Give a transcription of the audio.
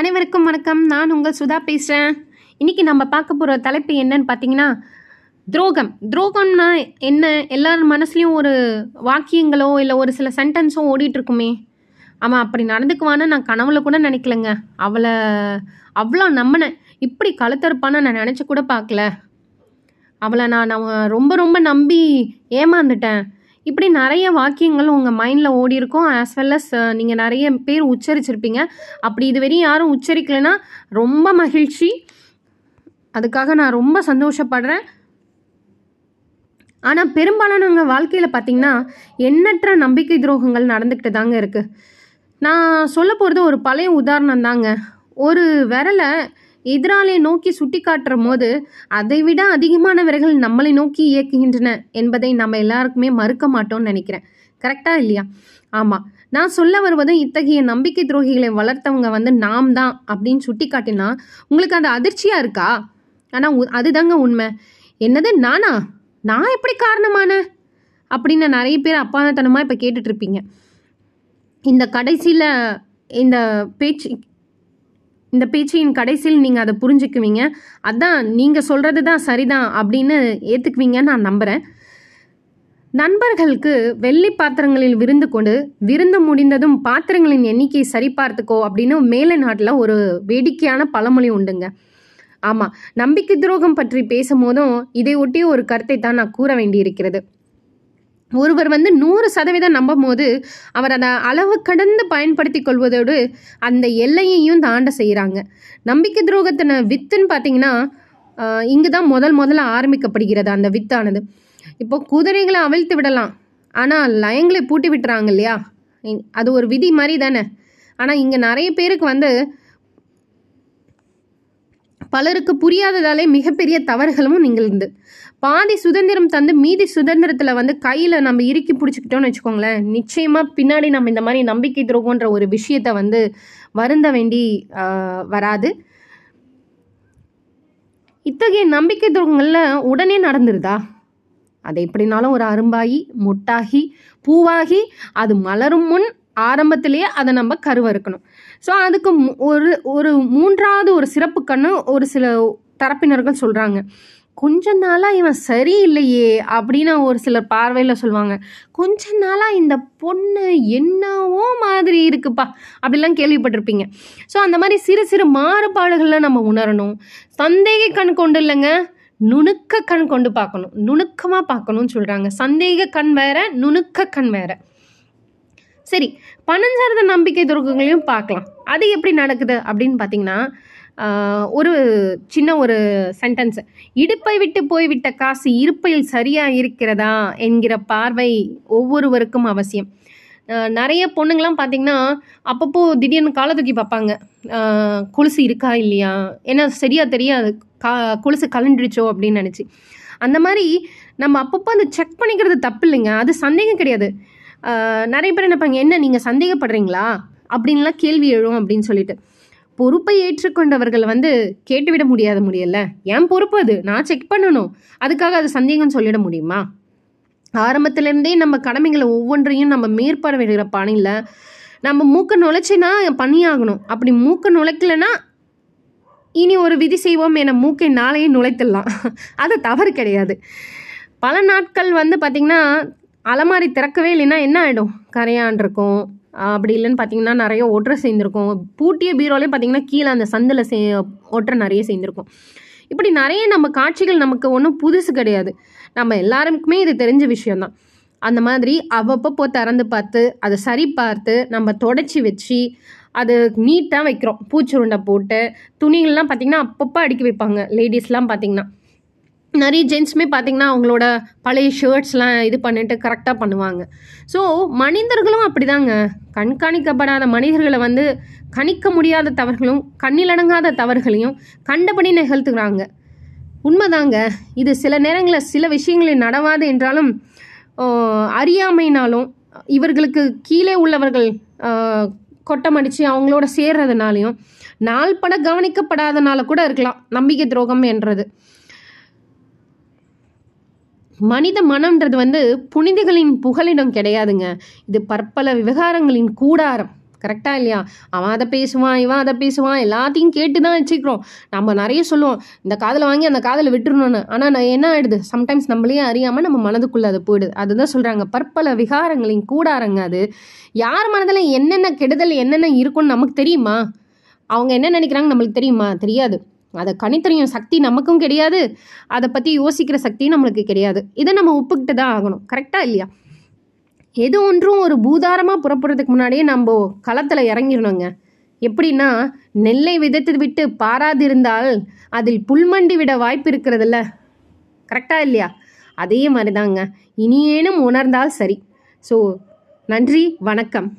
அனைவருக்கும் வணக்கம். நான் உங்கள் சுதா பேசுகிறேன் இன்றைக்கி நம்ம பார்க்க போகிற தலைப்பு என்னன்னு பார்த்தீங்கன்னா துரோகம். துரோகம்னா என்ன? எல்லார் மனசுலேயும் ஒரு வாக்கியங்களோ இல்லை ஒரு சில சென்டென்ஸோ ஓடிட்டுருக்குமே. அவன் அப்படி நடந்துக்குவான்னு நான் கனவுல கூட நினைக்கலங்க. அவளை அவ்வளோ நம்பினேன். இப்படி கழுத்தறுப்பான்னு நான் நினச்சி கூட பார்க்கல. அவளை நான் நான் ரொம்ப ரொம்ப நம்பி ஏமாந்துட்டேன். இப்படி நிறைய வாக்கியங்கள் உங்கள் மைண்டில் ஓடி இருக்கும் ஆஸ் வெல் அஸ் நீங்கள் நிறைய பேர் உச்சரிச்சிருப்பீங்க. அப்படி இதுவரையும் யாரும் உச்சரிக்கலைன்னா ரொம்ப மகிழ்ச்சி. அதுக்காக நான் ரொம்ப சந்தோஷப்படுறேன். ஆனால் பெரும்பாலானவங்க வாழ்க்கையில் பார்த்தீங்கன்னா எண்ணற்ற நம்பிக்கை துரோகங்கள் நடந்துக்கிட்டு தாங்க இருக்குது நான் சொல்ல போகிறது ஒரு பழைய உதாரணம் தாங்க. ஒரு விரலை எதிராளியை நோக்கி சுட்டி போது அதை விட நம்மளை நோக்கி இயக்குகின்றன என்பதை நம்ம எல்லாருக்குமே மறுக்க மாட்டோம்னு நினைக்கிறேன். கரெக்டா இல்லையா? ஆமாம் நான் சொல்ல வருவது இத்தகைய நம்பிக்கை துரோகிகளை வளர்த்தவங்க வந்து நாம் தான் அப்படின்னு சுட்டி காட்டினா உங்களுக்கு அது அதிர்ச்சியாக இருக்கா? ஆனால் அதுதாங்க உண்மை. என்னது நானா? நான் எப்படி காரணமான? அப்படின்னு நிறைய பேர் அப்பாதனமாக இப்போ கேட்டுட்ருப்பீங்க இந்த கடைசியில் இந்த பேச்சு இந்த பேச்சின் கடைசியில் நீங்கள் அதை புரிஞ்சுக்குவீங்க. அதான் நீங்கள் சொல்கிறது தான் சரிதான் அப்படின்னு ஏற்றுக்குவீங்கன்னு நான் நம்புகிறேன் நண்பர்களுக்கு வெள்ளி பாத்திரங்களில் விருந்து கொண்டு விருந்து முடிந்ததும் பாத்திரங்களின் எண்ணிக்கையை சரிபார்த்துக்கோ அப்படின்னு மேலை நாட்டில் ஒரு வேடிக்கையான பழமொழி உண்டுங்க. ஆமாம் நம்பிக்கை துரோகம் பற்றி பேசும்போதும் இதை ஒரு கருத்தை தான் நான் கூற வேண்டியிருக்கிறது. ஒருவர் வந்து நூறு சதவீதம் நம்பும் போது அவர் அதை அளவு கடந்து பயன்படுத்தி கொள்வதோடு அந்த எல்லையையும் தாண்ட செய்கிறாங்க. நம்பிக்கை துரோகத்தின வித்துன்னு பார்த்தீங்கன்னா இங்கு தான் முதல் முதல்ல ஆரம்பிக்கப்படுகிறது அந்த வித்தானது. இப்போ குதிரைகளை அவிழ்த்து விடலாம். ஆனால் லயங்களை பூட்டி விட்டுறாங்க இல்லையா? அது ஒரு விதி மாதிரி தானே. ஆனால் இங்கே நிறைய பேருக்கு வந்து பலருக்கு புரியாததாலே மிகப்பெரிய தவறுகளும் நிகழ்ந்து பாதி சுதந்திரம் தந்து மீதி சுதந்திரத்தில் வந்து கையில் நம்ம இறுக்கி பிடிச்சிக்கிட்டோம்னு வச்சுக்கோங்களேன் நிச்சயமாக பின்னாடி நம்ம இந்த மாதிரி நம்பிக்கை துரோகன்ற ஒரு விஷயத்தை வந்து வருந்த வேண்டி வராது. இத்தகைய நம்பிக்கை துரோகங்களில் உடனே நடந்துருதா? அது எப்படினாலும் ஒரு அரும்பாகி முட்டாகி பூவாகி அது மலரும் முன் ஆரம்பத்திலேயே அதை நம்ம கருவறுக்கணும். ஸோ அதுக்கு ஒரு ஒரு மூன்றாவது ஒரு சிறப்பு கண்ணு ஒரு சில தரப்பினர்கள் சொல்கிறாங்க கொஞ்ச நாளாக இவன் சரியில்லையே அப்படின்னு ஒரு சிலர் பார்வையில் சொல்லுவாங்க. கொஞ்ச நாளாக இந்த பொண்ணு என்னவோ மாதிரி இருக்குப்பா அப்படிலாம் கேள்விப்பட்டிருப்பீங்க. ஸோ அந்த மாதிரி சிறு சிறு மாறுபாடுகளில் நம்ம உணரணும். சந்தேக கண் கொண்டு இல்லைங்க நுணுக்க கண் கொண்டு பார்க்கணும். நுணுக்கமாக பார்க்கணும்னு சொல்கிறாங்க சந்தேக கண் வேற நுணுக்க கண் வேற. சரி பணம் சார்ந்த நம்பிக்கை துரோகங்களையும் பார்க்கலாம். அது எப்படி நடக்குது அப்படின்னு பார்த்தீங்கன்னா ஒரு சின்ன ஒரு சென்டென்ஸ் இடுப்பை விட்டு போய்விட்ட காசு இருப்பையில் சரியாக இருக்கிறதா என்கிற பார்வை ஒவ்வொருவருக்கும் அவசியம். நிறைய பொண்ணுங்களாம் பார்த்தீங்கன்னா அப்பப்போ திடீர்னு காலை தூக்கி பார்ப்பாங்க. கொலுசு இருக்கா இல்லையா? ஏன்னா சரியாக தெரியாது. கா கொலுசு கலண்டுருச்சோ அப்படின்னு நினச்சி. அந்த மாதிரி நம்ம அப்பப்போ அந்த செக் பண்ணிக்கிறது தப்பு இல்லைங்க அது சந்தேகம் கிடையாது. நிறைய பேர் நினைப்பாங்க என்ன நீங்கள் சந்தேகப்படுறீங்களா? அப்படின்லாம் கேள்வி எழும் அப்படின்னு சொல்லிட்டு. பொறுப்பை ஏற்றுக்கொண்டவர்கள் வந்து கேட்டுவிட முடியாத முடியல ஏன் பொறுப்பு அது? நான் செக் பண்ணணும். அதுக்காக அது சந்தேகம் சொல்லிட முடியுமா? ஆரம்பத்துலேருந்தே நம்ம கடமைகளை ஒவ்வொன்றையும் நம்ம மேற்பார்வையிடுற பணியில் நம்ம மூக்க நுழைச்சினா பண்ணியாகணும் அப்படி மூக்க நுழைக்கலைன்னா இனி ஒரு விதி செய்வோம் என மூக்கை நாளையே நுழைத்துடலாம். அது தவறு கிடையாது. பல நாட்கள் வந்து பார்த்திங்கன்னா அலமாரி திறக்கவே இல்லைன்னா என்ன ஆகிடும் கரையான் இருக்கும். அப்படி இல்லைன்னு பார்த்தீங்கன்னா நிறைய ஒற்றை சேர்ந்துருக்கும். பூட்டிய பீரோலே பார்த்தீங்கன்னா கீழே அந்த சந்தில் சே ஒற்றை நிறைய சேர்ந்துருக்கும். இப்படி நிறைய நம்ம காட்சிகள் நமக்கு ஒன்றும் புதுசு கிடையாது. நம்ம எல்லாருக்குமே இது தெரிஞ்ச விஷயந்தான் அந்த மாதிரி அவ்வப்போ திறந்து பார்த்து அதை சரி பார்த்து நம்ம தொடச்சி வச்சு அது நீட்டாக வைக்கிறோம். பூச்சுருண்டை போட்டு துணிகள்லாம் பார்த்திங்கன்னா அப்பப்போ அடுக்கி வைப்பாங்க லேடிஸ்லாம் பார்த்திங்கன்னா நிறைய ஜென்ஸுமே பார்த்திங்கன்னா அவங்களோட பழைய ஷர்ட்ஸ்லாம் இது பண்ணிட்டு கரெக்டாக பண்ணுவாங்க. ஸோ மனிதர்களும் அப்படிதாங்க. கண்காணிக்கப்படாத மனிதர்களை வந்து கணிக்க முடியாத தவறுகளும் கண்ணிலடங்காத தவறுகளையும் கண்டபடி நிகழ்த்துகிறாங்க உண்மைதாங்க. இது சில நேரங்களில் சில விஷயங்களில் நடவாது என்றாலும் அறியாமைனாலும் இவர்களுக்கு கீழே உள்ளவர்கள் கொட்டமடித்து அவங்களோட சேர்றதுனாலையும் நாள்பட கவனிக்கப்படாதனால கூட இருக்கலாம். நம்பிக்கை துரோகம் என்றது. மனித மனம்ன்றது வந்து புனிதகளின் புகலிடம் கிடையாதுங்க. இது பற்பல விவகாரங்களின் கூடாரம். கரெக்டா இல்லையா? அவன் அதை பேசுவான் இவன் அதை பேசுவான் எல்லாத்தையும் கேட்டு தான் வச்சுக்கிறோம். நம்ம நிறைய சொல்லுவோம் இந்த காதில் வாங்கி அந்த காதில் விட்டுருணும்னு ஆனால் நான் என்ன ஆயிடுது? சம்டைம்ஸ் நம்மளையே அறியாமல் நம்ம மனதுக்குள்ளே அது போயிடுது. அதுதான் சொல்கிறாங்க பற்பல விகாரங்களின் கூடாரங்க அது. யார் மனதில் என்னென்ன கெடுதல் என்னென்ன இருக்கும்னு நமக்கு தெரியுமா? அவங்க என்ன நினைக்கிறாங்க நம்மளுக்கு தெரியுமா? தெரியாது. அதை கணித்தறியும் சக்தி நமக்கும் கிடையாது. அதை பற்றி யோசிக்கிற சக்தியும் நம்மளுக்கு கிடையாது. இதை நம்ம ஒப்புக்கிட்டு தான் ஆகணும். கரெக்டாக இல்லையா? எது ஒன்றும் ஒரு பூதாரமாக புறப்படுறதுக்கு முன்னாடியே நம்ம களத்தில் இறங்கிடணுங்க. எப்படின்னா நெல்லை விதைத்து விட்டு பாராதிருந்தால் அதில் புல்மண்டி விட வாய்ப்பு இருக்கிறதுல்ல. கரெக்டாக இல்லையா? அதே மாதிரி தாங்க இனியேனும் உணர்ந்தால் சரி. ஸோ நன்றி வணக்கம்.